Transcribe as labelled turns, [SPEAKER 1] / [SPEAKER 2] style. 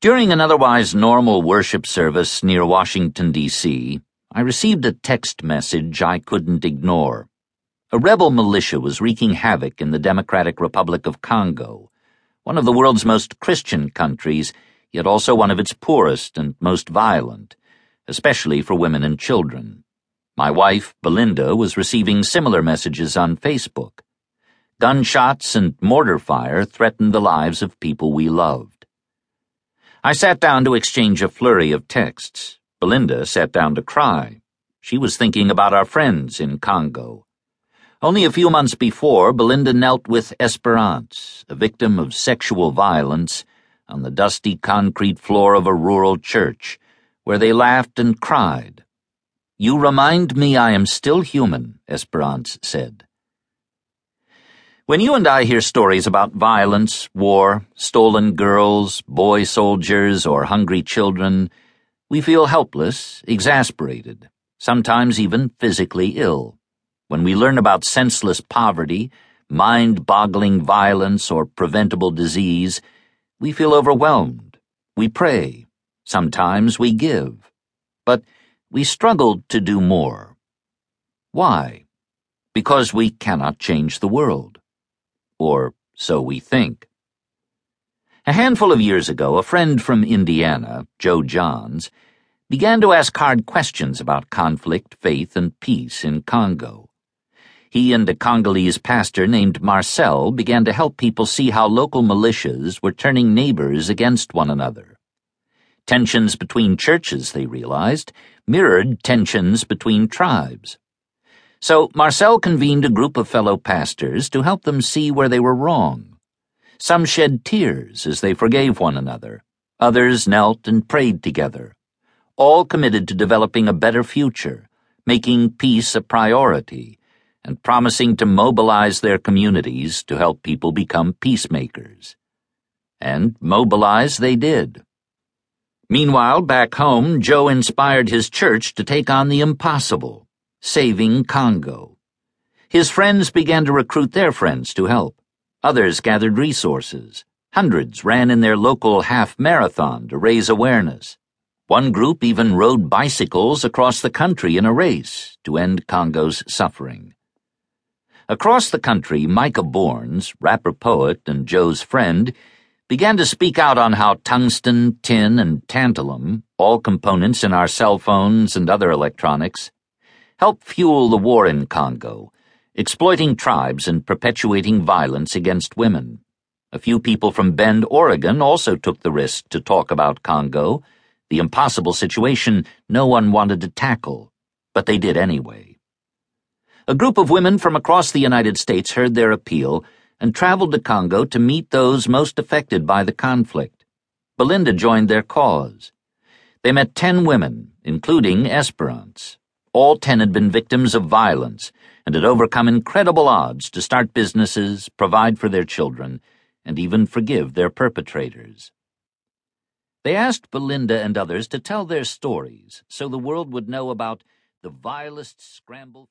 [SPEAKER 1] During an otherwise normal worship service near Washington, D.C., I received a text message I couldn't ignore. A rebel militia was wreaking havoc in the Democratic Republic of Congo, one of the world's most Christian countries, yet also one of its poorest and most violent, especially for women and children. My wife, Belinda, was receiving similar messages on Facebook. Gunshots and mortar fire threatened the lives of people we loved. I sat down to exchange a flurry of texts. Belinda sat down to cry. She was thinking about our friends in Congo only a few months before, Belinda knelt with Esperance, a victim of sexual violence, on the dusty concrete floor of a rural church, where they laughed and cried. You remind me I am still human, Esperance said. When you and I hear stories about violence, war, stolen girls, boy soldiers, or hungry children, we feel helpless, exasperated, sometimes even physically ill. When we learn about senseless poverty, mind boggling violence, or preventable disease, we feel overwhelmed. We pray. Sometimes we give. But we struggle to do more. Why? Because we cannot change the world. Or so we think. A handful of years ago, a friend from Indiana, Joe Johns, began to ask hard questions about conflict, faith, and peace in Congo. He and a Congolese pastor named Marcel began to help people see how local militias were turning neighbors against one another. Tensions between churches, they realized, mirrored tensions between tribes. So Marcel convened a group of fellow pastors to help them see where they were wrong. Some shed tears as they forgave one another. Others knelt and prayed together. All committed to developing a better future, making peace a priority and promising to mobilize their communities to help people become peacemakers. And mobilize they did. Meanwhile, back home, Joe inspired his church to take on the impossible, saving Congo. His friends began to recruit their friends to help. Others gathered resources. Hundreds ran in their local half marathon to raise awareness. One group even rode bicycles across the country in a race to end Congo's suffering. Across the country, Micah Bournes, rapper poet and Joe's friend, began to speak out on how tungsten, tin, and tantalum, all components in our cell phones and other electronics, help fuel the war in Congo, exploiting tribes and perpetuating violence against women. A few people from Bend, Oregon also took the risk to talk about Congo, the impossible situation no one wanted to tackle, but they did anyway. A group of women from across the United States heard their appeal and traveled to Congo to meet those most affected by the conflict. Belinda joined their cause. They met ten women, including Esperance. All ten had been victims of violence and had overcome incredible odds to start businesses, provide for their children, and even forgive their perpetrators. They asked Belinda and others to tell their stories so the world would know about the vilest scramble